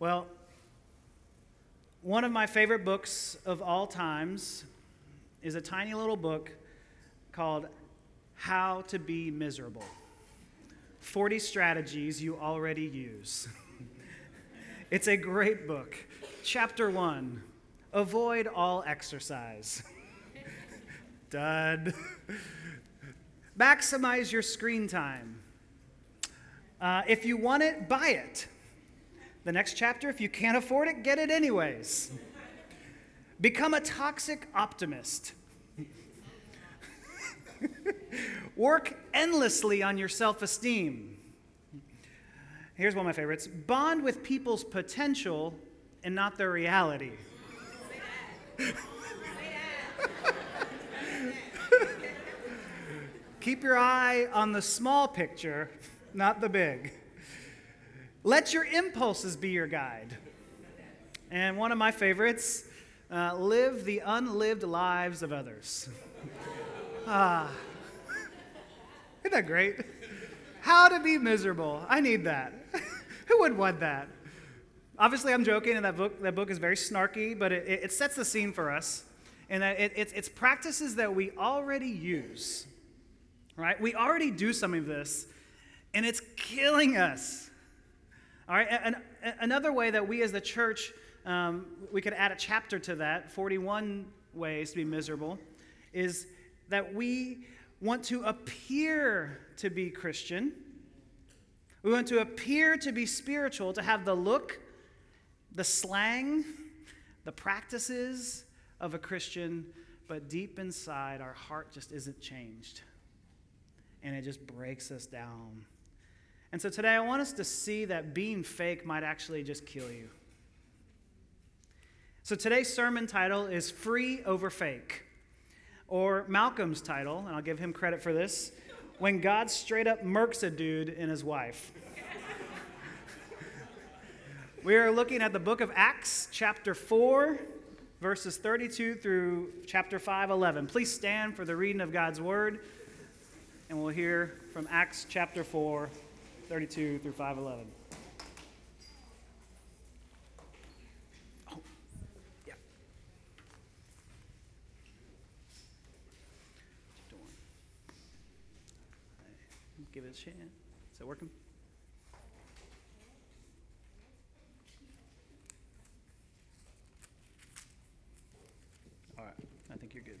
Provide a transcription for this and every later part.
Well, one of my favorite books of all times is a tiny little book called How to Be Miserable 40 Strategies You Already Use. it's a great book. Chapter 1 Avoid all exercise. Dud. Maximize your screen time. Uh, if you want it, buy it. The next chapter, if you can't afford it, get it anyways. Become a toxic optimist. Work endlessly on your self esteem. Here's one of my favorites bond with people's potential and not their reality. Keep your eye on the small picture, not the big. Let your impulses be your guide. And one of my favorites uh, live the unlived lives of others. ah. Isn't that great? How to be miserable. I need that. Who would want that? Obviously, I'm joking, and that book, that book is very snarky, but it, it sets the scene for us. And it, it's, it's practices that we already use, right? We already do some of this, and it's killing us. All right, and, another way that we as the church, um, we could add a chapter to that 41 ways to be miserable, is that we want to appear to be Christian. We want to appear to be spiritual, to have the look, the slang, the practices of a Christian, but deep inside, our heart just isn't changed. And it just breaks us down. And so today I want us to see that being fake might actually just kill you. So today's sermon title is Free Over Fake, or Malcolm's title, and I'll give him credit for this When God Straight Up Murks a Dude and His Wife. we are looking at the book of Acts, chapter 4, verses 32 through chapter 5, 11. Please stand for the reading of God's word, and we'll hear from Acts chapter 4, 32 through 511. Oh, yeah. Give it a chance. Is it working? All right. I think you're good.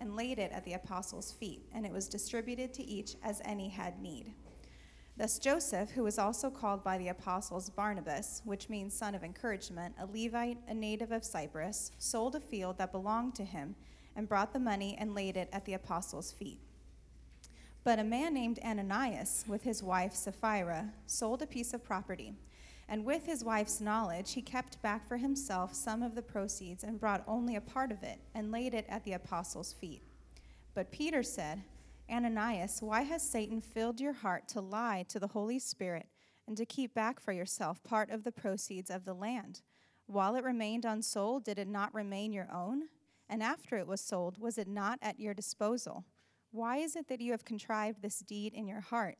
and laid it at the apostles' feet, and it was distributed to each as any had need. Thus Joseph, who was also called by the apostles Barnabas, which means son of encouragement, a Levite, a native of Cyprus, sold a field that belonged to him and brought the money and laid it at the apostles' feet. But a man named Ananias, with his wife Sapphira, sold a piece of property and with his wife's knowledge, he kept back for himself some of the proceeds and brought only a part of it and laid it at the apostles' feet. But Peter said, Ananias, why has Satan filled your heart to lie to the Holy Spirit and to keep back for yourself part of the proceeds of the land? While it remained unsold, did it not remain your own? And after it was sold, was it not at your disposal? Why is it that you have contrived this deed in your heart?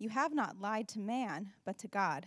You have not lied to man, but to God.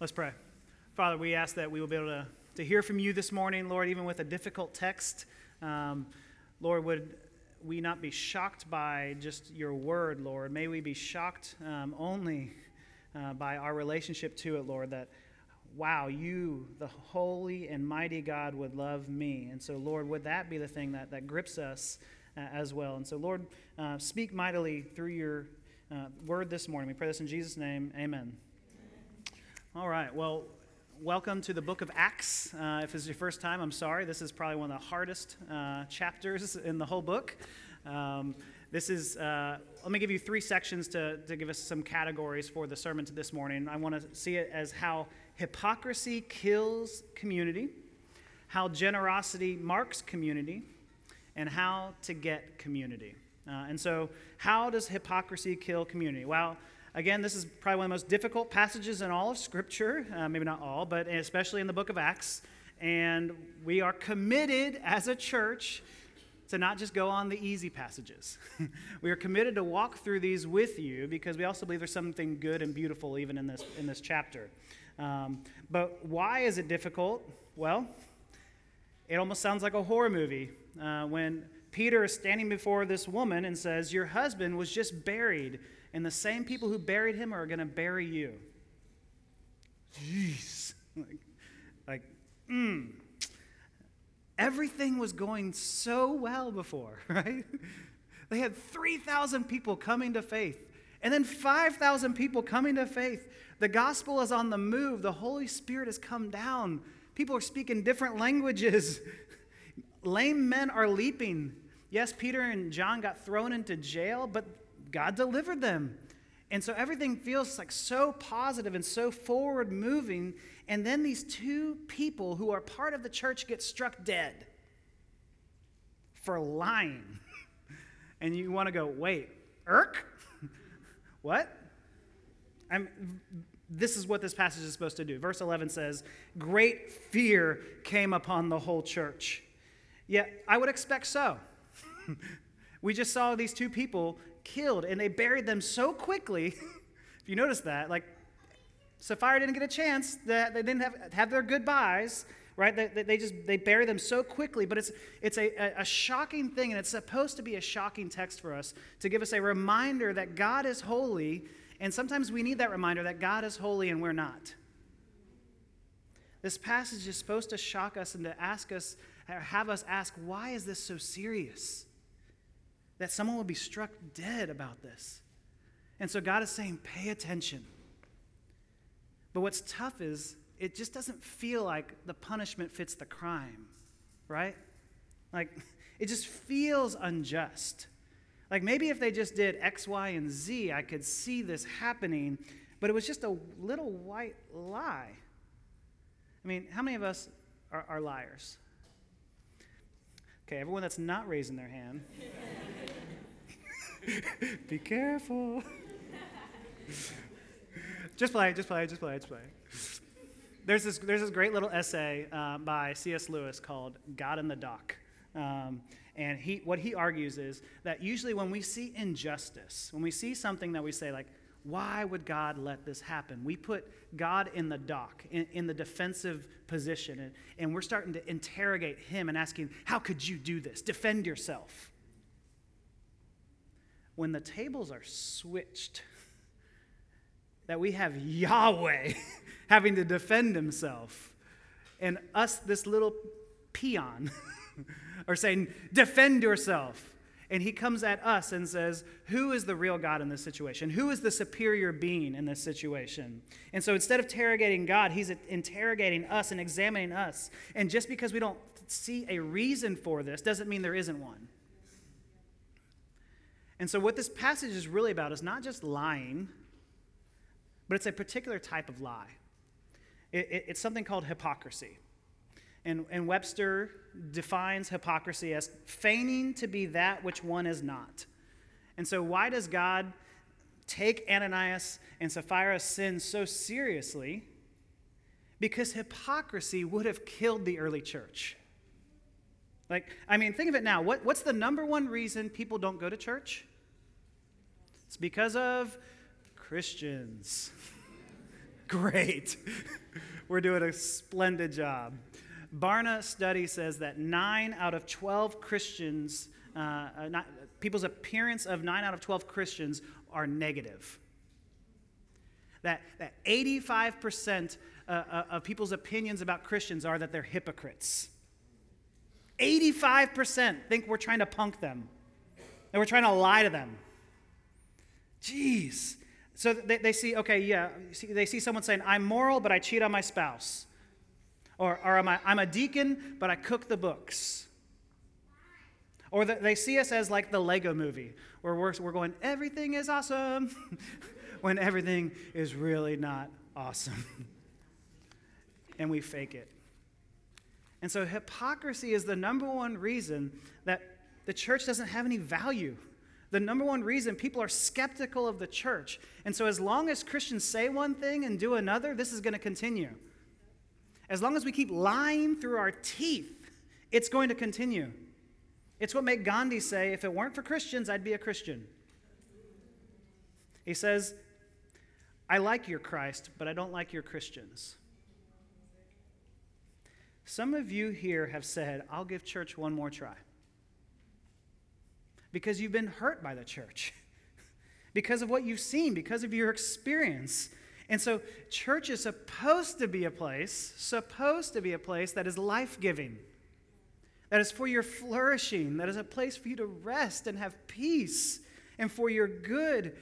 Let's pray. Father, we ask that we will be able to, to hear from you this morning, Lord, even with a difficult text. Um, Lord, would we not be shocked by just your word, Lord? May we be shocked um, only uh, by our relationship to it, Lord, that, wow, you, the holy and mighty God, would love me. And so, Lord, would that be the thing that, that grips us uh, as well? And so, Lord, uh, speak mightily through your uh, word this morning. We pray this in Jesus' name. Amen. All right. Well, welcome to the book of Acts. Uh, if it's your first time, I'm sorry. This is probably one of the hardest uh, chapters in the whole book. Um, this is, uh, let me give you three sections to, to give us some categories for the sermon this morning. I want to see it as how hypocrisy kills community, how generosity marks community, and how to get community. Uh, and so, how does hypocrisy kill community? Well, Again, this is probably one of the most difficult passages in all of Scripture, uh, maybe not all, but especially in the book of Acts. And we are committed as a church to not just go on the easy passages. we are committed to walk through these with you because we also believe there's something good and beautiful even in this, in this chapter. Um, but why is it difficult? Well, it almost sounds like a horror movie uh, when Peter is standing before this woman and says, Your husband was just buried and the same people who buried him are going to bury you. Jeez. Like, like mm. Everything was going so well before, right? They had 3,000 people coming to faith, and then 5,000 people coming to faith. The gospel is on the move, the Holy Spirit has come down. People are speaking different languages. Lame men are leaping. Yes, Peter and John got thrown into jail, but God delivered them. And so everything feels like so positive and so forward moving. And then these two people who are part of the church get struck dead for lying. and you want to go, wait, Irk? what? I'm, this is what this passage is supposed to do. Verse 11 says, Great fear came upon the whole church. Yeah, I would expect so. we just saw these two people killed, and they buried them so quickly. if you notice that, like Sapphira didn't get a chance, they didn't have, have their goodbyes, right? They, they just they bury them so quickly. But it's it's a, a shocking thing, and it's supposed to be a shocking text for us to give us a reminder that God is holy, and sometimes we need that reminder that God is holy and we're not. This passage is supposed to shock us and to ask us, have us ask, why is this so serious? That someone would be struck dead about this. And so God is saying, pay attention. But what's tough is it just doesn't feel like the punishment fits the crime, right? Like, it just feels unjust. Like, maybe if they just did X, Y, and Z, I could see this happening, but it was just a little white lie. I mean, how many of us are, are liars? Okay, everyone that's not raising their hand. Be careful. just play, just play, just play, just play. There's this, there's this great little essay uh, by C.S. Lewis called God in the Dock. Um, and he, what he argues is that usually when we see injustice, when we see something that we say, like, why would God let this happen? We put God in the dock, in, in the defensive position, and, and we're starting to interrogate him and asking, How could you do this? Defend yourself when the tables are switched, that we have Yahweh having to defend himself, and us, this little peon, are saying, Defend yourself. And he comes at us and says, Who is the real God in this situation? Who is the superior being in this situation? And so instead of interrogating God, he's interrogating us and examining us. And just because we don't see a reason for this doesn't mean there isn't one. And so, what this passage is really about is not just lying, but it's a particular type of lie. It, it, it's something called hypocrisy. And, and Webster defines hypocrisy as feigning to be that which one is not. And so, why does God take Ananias and Sapphira's sin so seriously because hypocrisy would have killed the early church. Like, I mean, think of it now. What, what's the number one reason people don't go to church? It's because of Christians. Great. We're doing a splendid job. Barna study says that 9 out of 12 Christians, uh, uh, not, people's appearance of 9 out of 12 Christians are negative. That, that 85% uh, uh, of people's opinions about Christians are that they're hypocrites. 85% think we're trying to punk them, that we're trying to lie to them. Jeez. So they, they see, okay, yeah, they see someone saying, I'm moral, but I cheat on my spouse. Or, or I'm, a, I'm a deacon, but I cook the books. Or the, they see us as like the Lego movie, where we're, we're going, everything is awesome, when everything is really not awesome. and we fake it. And so hypocrisy is the number one reason that the church doesn't have any value the number one reason people are skeptical of the church. And so, as long as Christians say one thing and do another, this is going to continue. As long as we keep lying through our teeth, it's going to continue. It's what made Gandhi say if it weren't for Christians, I'd be a Christian. He says, I like your Christ, but I don't like your Christians. Some of you here have said, I'll give church one more try because you've been hurt by the church, because of what you've seen, because of your experience. And so, church is supposed to be a place, supposed to be a place that is life giving, that is for your flourishing, that is a place for you to rest and have peace and for your good.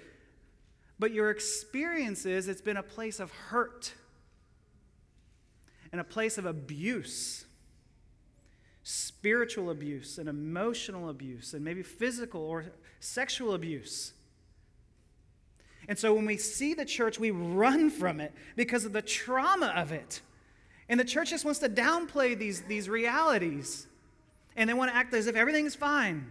But your experience is it's been a place of hurt and a place of abuse spiritual abuse and emotional abuse and maybe physical or sexual abuse. And so when we see the church, we run from it because of the trauma of it. And the church just wants to downplay these, these realities. And they want to act as if everything is fine.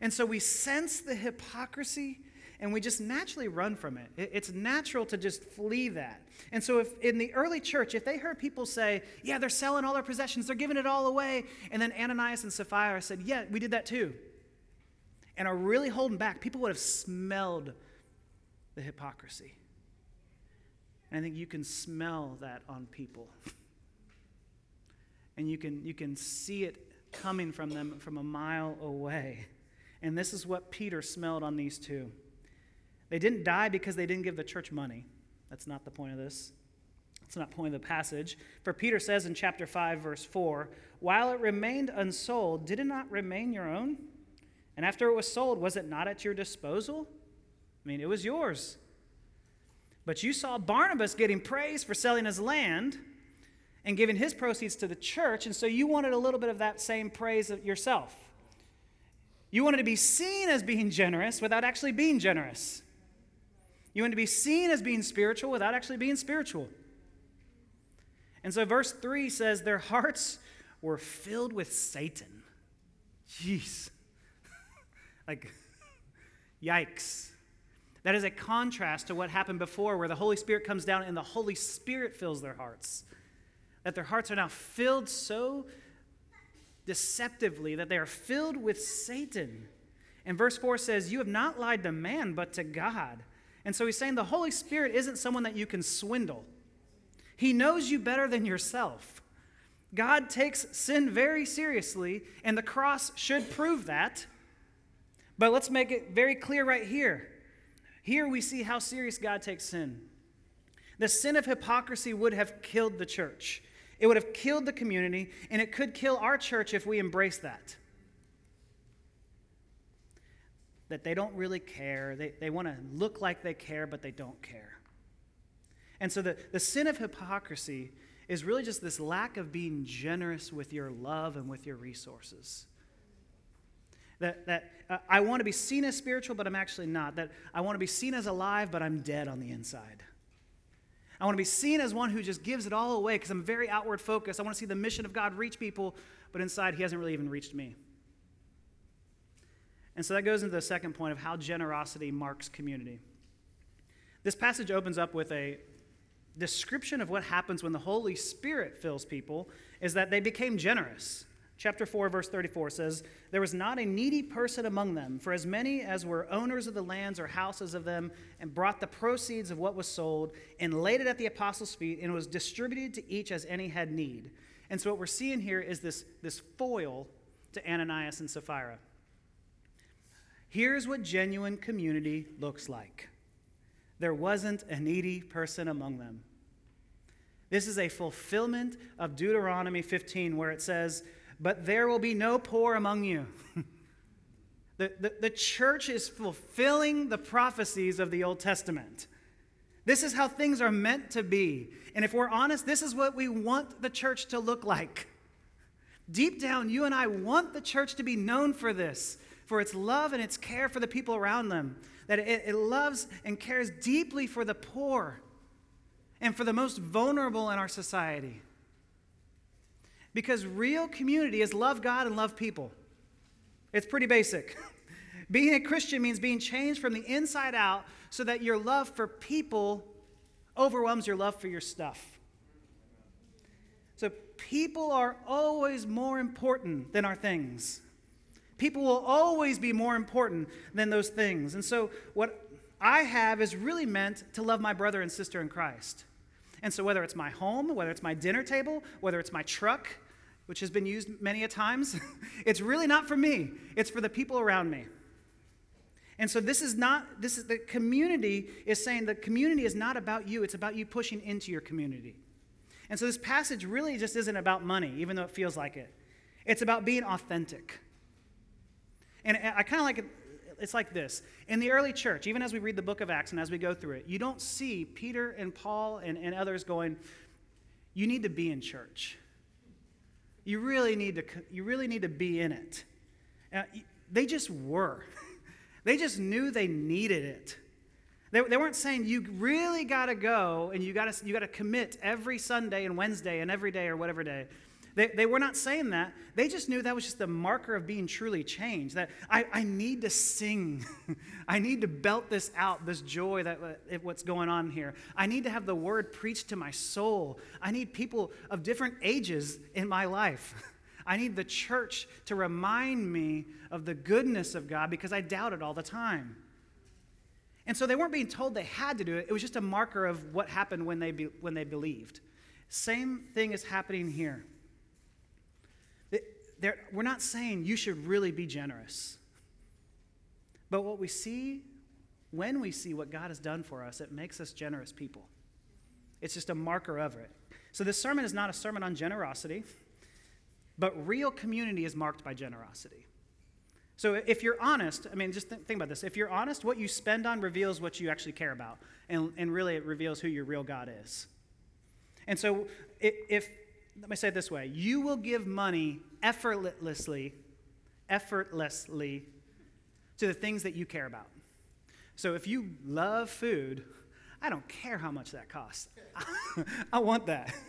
And so we sense the hypocrisy and we just naturally run from it. It's natural to just flee that. And so, if in the early church, if they heard people say, Yeah, they're selling all their possessions, they're giving it all away, and then Ananias and Sapphira said, Yeah, we did that too, and are really holding back, people would have smelled the hypocrisy. And I think you can smell that on people. and you can, you can see it coming from them from a mile away. And this is what Peter smelled on these two. They didn't die because they didn't give the church money. That's not the point of this. That's not the point of the passage. For Peter says in chapter 5, verse 4 While it remained unsold, did it not remain your own? And after it was sold, was it not at your disposal? I mean, it was yours. But you saw Barnabas getting praise for selling his land and giving his proceeds to the church, and so you wanted a little bit of that same praise yourself. You wanted to be seen as being generous without actually being generous. You want to be seen as being spiritual without actually being spiritual. And so, verse 3 says, Their hearts were filled with Satan. Jeez. like, yikes. That is a contrast to what happened before, where the Holy Spirit comes down and the Holy Spirit fills their hearts. That their hearts are now filled so deceptively that they are filled with Satan. And verse 4 says, You have not lied to man, but to God. And so he's saying the Holy Spirit isn't someone that you can swindle. He knows you better than yourself. God takes sin very seriously, and the cross should prove that. But let's make it very clear right here. Here we see how serious God takes sin. The sin of hypocrisy would have killed the church, it would have killed the community, and it could kill our church if we embrace that that they don't really care. They, they want to look like they care, but they don't care. And so the, the sin of hypocrisy is really just this lack of being generous with your love and with your resources. That, that uh, I want to be seen as spiritual, but I'm actually not. That I want to be seen as alive, but I'm dead on the inside. I want to be seen as one who just gives it all away because I'm very outward focused. I want to see the mission of God reach people, but inside, He hasn't really even reached me. And so that goes into the second point of how generosity marks community. This passage opens up with a description of what happens when the Holy Spirit fills people is that they became generous. Chapter 4, verse 34 says, There was not a needy person among them, for as many as were owners of the lands or houses of them, and brought the proceeds of what was sold, and laid it at the apostles' feet, and was distributed to each as any had need. And so what we're seeing here is this, this foil to Ananias and Sapphira. Here's what genuine community looks like there wasn't a needy person among them. This is a fulfillment of Deuteronomy 15, where it says, But there will be no poor among you. the, the, the church is fulfilling the prophecies of the Old Testament. This is how things are meant to be. And if we're honest, this is what we want the church to look like. Deep down, you and I want the church to be known for this, for its love and its care for the people around them, that it, it loves and cares deeply for the poor and for the most vulnerable in our society. Because real community is love God and love people. It's pretty basic. being a Christian means being changed from the inside out so that your love for people overwhelms your love for your stuff. So, people are always more important than our things. People will always be more important than those things. And so, what I have is really meant to love my brother and sister in Christ. And so, whether it's my home, whether it's my dinner table, whether it's my truck, which has been used many a times, it's really not for me, it's for the people around me. And so this is not this is the community is saying the community is not about you, it's about you pushing into your community. And so this passage really just isn't about money, even though it feels like it. It's about being authentic. And I kind of like it, it's like this. In the early church, even as we read the book of Acts and as we go through it, you don't see Peter and Paul and, and others going, you need to be in church. You really need to, you really need to be in it. Uh, they just were. they just knew they needed it. They, they weren't saying you really got to go and you got you to commit every Sunday and Wednesday and every day or whatever day. They, they were not saying that. They just knew that was just the marker of being truly changed. That I, I need to sing. I need to belt this out, this joy that uh, what's going on here. I need to have the word preached to my soul. I need people of different ages in my life. I need the church to remind me of the goodness of God because I doubt it all the time. And so they weren't being told they had to do it. It was just a marker of what happened when they, be, when they believed. Same thing is happening here. They're, we're not saying you should really be generous. But what we see, when we see what God has done for us, it makes us generous people. It's just a marker of it. So this sermon is not a sermon on generosity, but real community is marked by generosity. So if you're honest, I mean, just th- think about this. If you're honest, what you spend on reveals what you actually care about. And, and really, it reveals who your real God is. And so if, if, let me say it this way you will give money effortlessly, effortlessly to the things that you care about. So if you love food, I don't care how much that costs. I want that.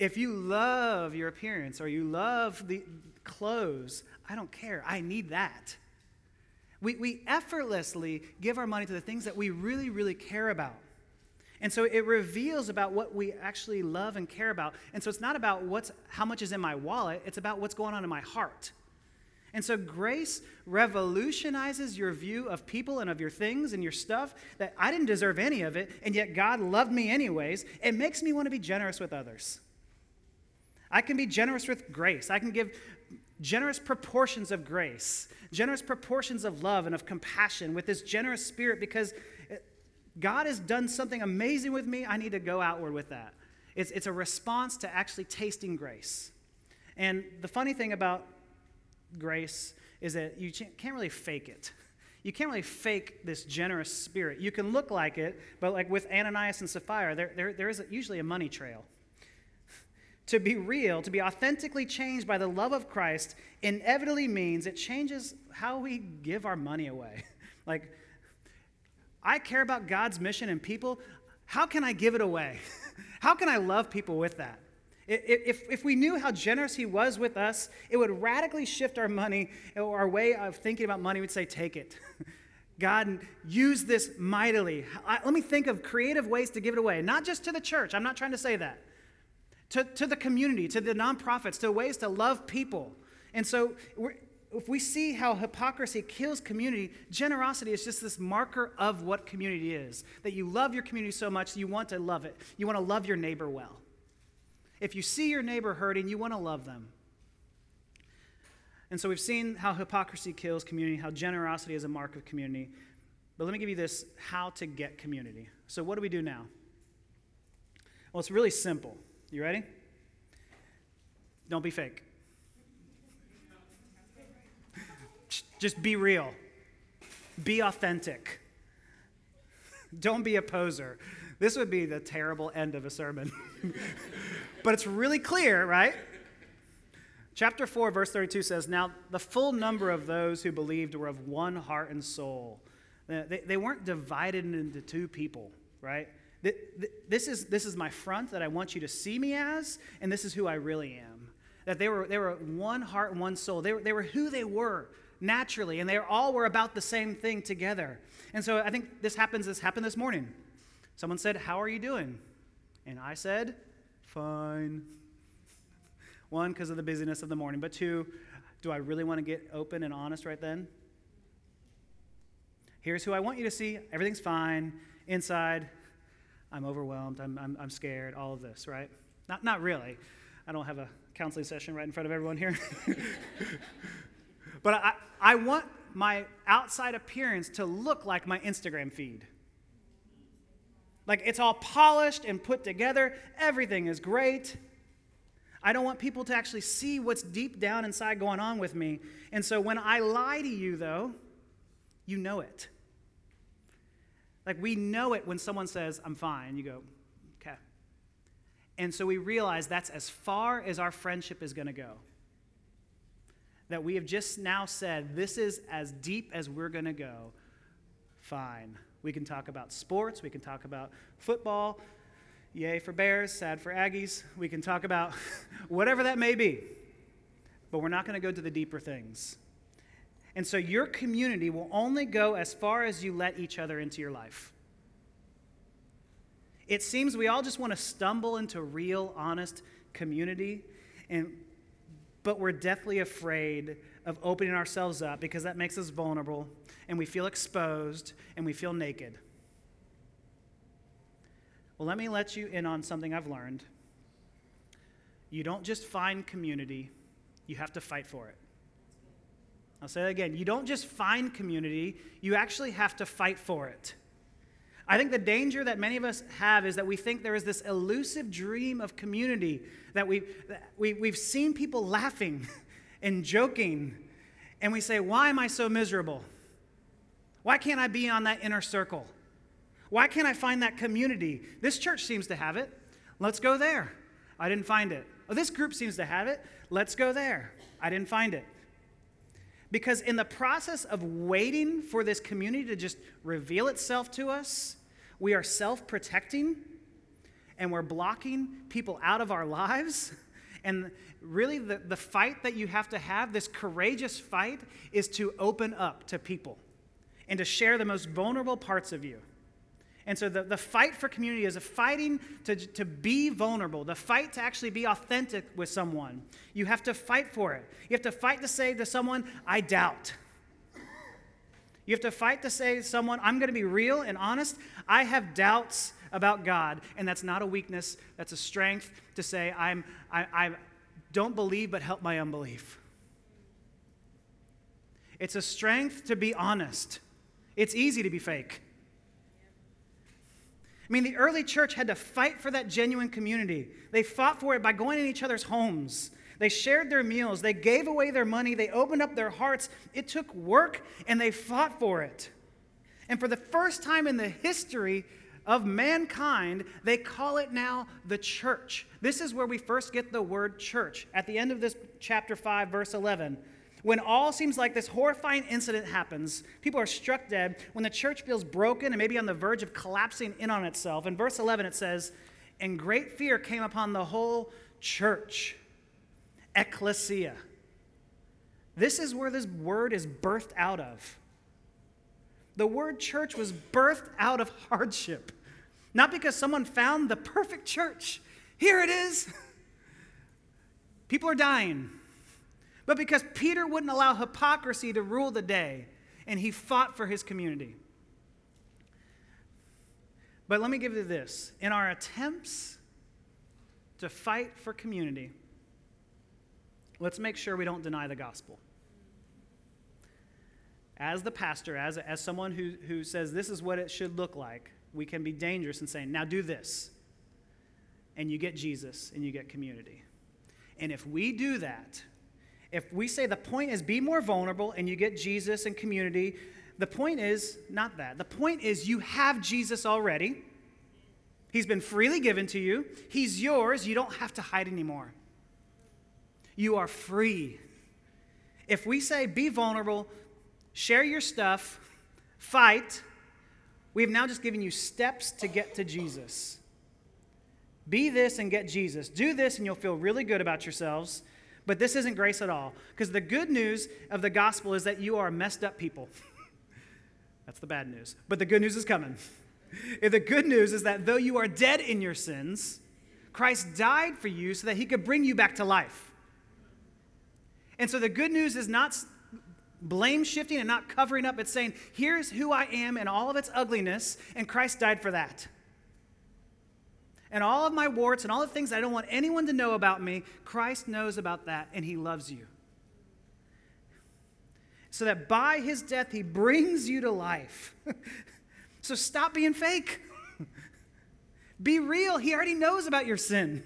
If you love your appearance or you love the clothes, I don't care. I need that. We, we effortlessly give our money to the things that we really, really care about. And so it reveals about what we actually love and care about. And so it's not about what's, how much is in my wallet, it's about what's going on in my heart. And so grace revolutionizes your view of people and of your things and your stuff that I didn't deserve any of it, and yet God loved me anyways. It makes me want to be generous with others. I can be generous with grace. I can give generous proportions of grace, generous proportions of love and of compassion with this generous spirit because God has done something amazing with me. I need to go outward with that. It's, it's a response to actually tasting grace. And the funny thing about grace is that you can't really fake it. You can't really fake this generous spirit. You can look like it, but like with Ananias and Sapphira, there, there, there is usually a money trail to be real, to be authentically changed by the love of Christ, inevitably means it changes how we give our money away. like, I care about God's mission and people. How can I give it away? how can I love people with that? If, if we knew how generous he was with us, it would radically shift our money our way of thinking about money. We'd say, take it. God use this mightily. I, let me think of creative ways to give it away, not just to the church. I'm not trying to say that. To, to the community, to the nonprofits, to ways to love people. And so, if we see how hypocrisy kills community, generosity is just this marker of what community is. That you love your community so much, you want to love it. You want to love your neighbor well. If you see your neighbor hurting, you want to love them. And so we've seen how hypocrisy kills community, how generosity is a mark of community. But let me give you this how to get community. So, what do we do now? Well, it's really simple. You ready? Don't be fake. Just be real. Be authentic. Don't be a poser. This would be the terrible end of a sermon. but it's really clear, right? Chapter 4, verse 32 says, Now the full number of those who believed were of one heart and soul. They, they weren't divided into two people, right? This is, this is my front that I want you to see me as, and this is who I really am. That they were, they were one heart and one soul. They were, they were who they were naturally, and they all were about the same thing together. And so I think this happens, this happened this morning. Someone said, How are you doing? And I said, Fine. One, because of the busyness of the morning, but two, do I really want to get open and honest right then? Here's who I want you to see. Everything's fine. Inside, I'm overwhelmed. I'm, I'm, I'm scared. All of this, right? Not, not really. I don't have a counseling session right in front of everyone here. but I, I want my outside appearance to look like my Instagram feed. Like it's all polished and put together, everything is great. I don't want people to actually see what's deep down inside going on with me. And so when I lie to you, though, you know it. Like we know it when someone says, I'm fine. You go, okay. And so we realize that's as far as our friendship is going to go. That we have just now said, this is as deep as we're going to go. Fine. We can talk about sports, we can talk about football, Yay for Bears, sad for Aggies. We can talk about whatever that may be, but we're not going to go to the deeper things. And so your community will only go as far as you let each other into your life. It seems we all just want to stumble into real, honest community, and, but we're deathly afraid of opening ourselves up because that makes us vulnerable, and we feel exposed, and we feel naked. Well, let me let you in on something I've learned. You don't just find community, you have to fight for it. I'll say that again. You don't just find community, you actually have to fight for it. I think the danger that many of us have is that we think there is this elusive dream of community, that, we, we, we've seen people laughing and joking, and we say, Why am I so miserable? Why can't I be on that inner circle? Why can't I find that community? This church seems to have it. Let's go there. I didn't find it. Oh, this group seems to have it. Let's go there. I didn't find it. Because in the process of waiting for this community to just reveal itself to us, we are self protecting and we're blocking people out of our lives. And really, the, the fight that you have to have, this courageous fight, is to open up to people and to share the most vulnerable parts of you. And so the, the fight for community is a fighting to, to be vulnerable, the fight to actually be authentic with someone. You have to fight for it. You have to fight to say to someone, I doubt. You have to fight to say to someone, I'm going to be real and honest. I have doubts about God. And that's not a weakness, that's a strength to say, I'm, I, I don't believe, but help my unbelief. It's a strength to be honest. It's easy to be fake. I mean, the early church had to fight for that genuine community. They fought for it by going in each other's homes. They shared their meals. They gave away their money. They opened up their hearts. It took work, and they fought for it. And for the first time in the history of mankind, they call it now the church. This is where we first get the word church. At the end of this chapter 5, verse 11, when all seems like this horrifying incident happens, people are struck dead, when the church feels broken and maybe on the verge of collapsing in on itself. In verse 11, it says, And great fear came upon the whole church, ecclesia. This is where this word is birthed out of. The word church was birthed out of hardship. Not because someone found the perfect church. Here it is. People are dying. But because Peter wouldn't allow hypocrisy to rule the day, and he fought for his community. But let me give you this in our attempts to fight for community, let's make sure we don't deny the gospel. As the pastor, as, as someone who, who says this is what it should look like, we can be dangerous in saying, now do this. And you get Jesus and you get community. And if we do that, if we say the point is be more vulnerable and you get Jesus and community, the point is not that. The point is you have Jesus already. He's been freely given to you, He's yours. You don't have to hide anymore. You are free. If we say be vulnerable, share your stuff, fight, we have now just given you steps to get to Jesus. Be this and get Jesus. Do this and you'll feel really good about yourselves. But this isn't grace at all. Because the good news of the gospel is that you are messed up people. That's the bad news. But the good news is coming. the good news is that though you are dead in your sins, Christ died for you so that he could bring you back to life. And so the good news is not blame shifting and not covering up. It's saying, here's who I am in all of its ugliness, and Christ died for that. And all of my warts and all the things I don't want anyone to know about me, Christ knows about that, and he loves you. So that by his death, he brings you to life. so stop being fake. Be real. He already knows about your sin.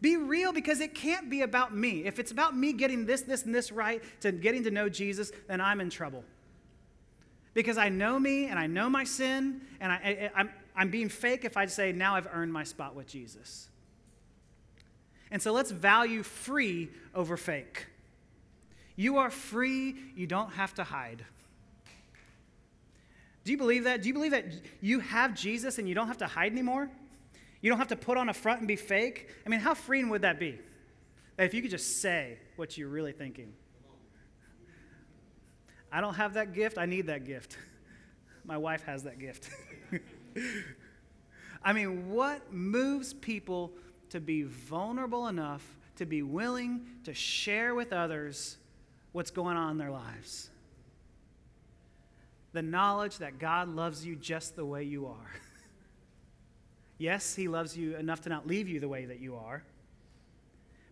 Be real because it can't be about me. If it's about me getting this, this, and this right to getting to know Jesus, then I'm in trouble. Because I know me and I know my sin, and I, I, I'm, I'm being fake if I say, now I've earned my spot with Jesus. And so let's value free over fake. You are free, you don't have to hide. Do you believe that? Do you believe that you have Jesus and you don't have to hide anymore? You don't have to put on a front and be fake. I mean, how freeing would that be? If you could just say what you're really thinking. I don't have that gift. I need that gift. My wife has that gift. I mean, what moves people to be vulnerable enough to be willing to share with others what's going on in their lives? The knowledge that God loves you just the way you are. Yes, He loves you enough to not leave you the way that you are,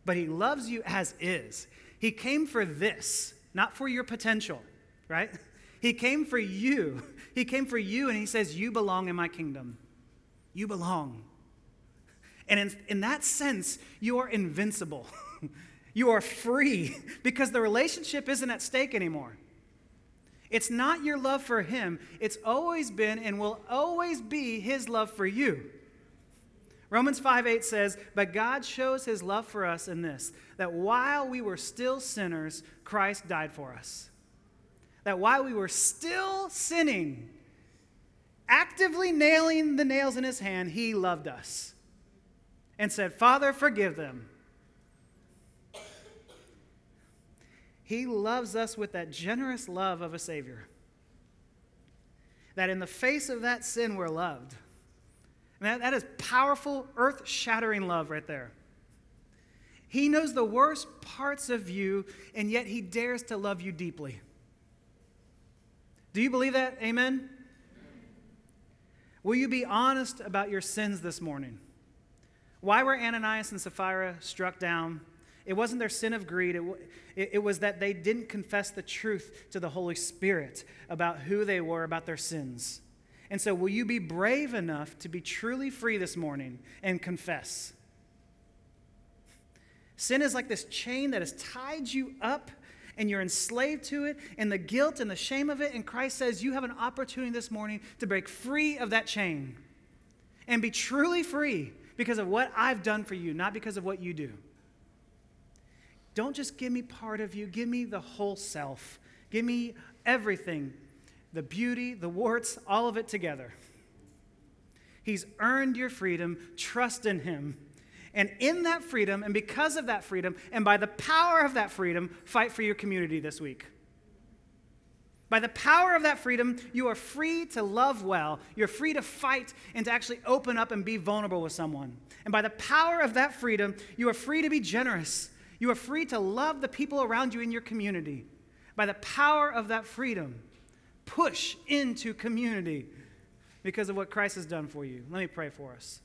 but He loves you as is. He came for this, not for your potential, right? He came for you. He came for you, and He says, You belong in my kingdom. You belong. And in, in that sense, you are invincible. you are free because the relationship isn't at stake anymore. It's not your love for Him, it's always been and will always be His love for you. Romans 5 8 says, But God shows his love for us in this, that while we were still sinners, Christ died for us. That while we were still sinning, actively nailing the nails in his hand, he loved us and said, Father, forgive them. He loves us with that generous love of a Savior. That in the face of that sin, we're loved. That, that is powerful, earth shattering love right there. He knows the worst parts of you, and yet he dares to love you deeply. Do you believe that? Amen? Will you be honest about your sins this morning? Why were Ananias and Sapphira struck down? It wasn't their sin of greed, it, it, it, was that they didn't confess the truth to the Holy Spirit about who they were, about their sins. And so, will you be brave enough to be truly free this morning and confess? Sin is like this chain that has tied you up and you're enslaved to it and the guilt and the shame of it. And Christ says you have an opportunity this morning to break free of that chain and be truly free because of what I've done for you, not because of what you do. Don't just give me part of you, give me the whole self. Give me everything the beauty, the warts, all of it together. He's earned your freedom. Trust in Him. And in that freedom, and because of that freedom, and by the power of that freedom, fight for your community this week. By the power of that freedom, you are free to love well. You're free to fight and to actually open up and be vulnerable with someone. And by the power of that freedom, you are free to be generous. You are free to love the people around you in your community. By the power of that freedom, push into community because of what Christ has done for you. Let me pray for us.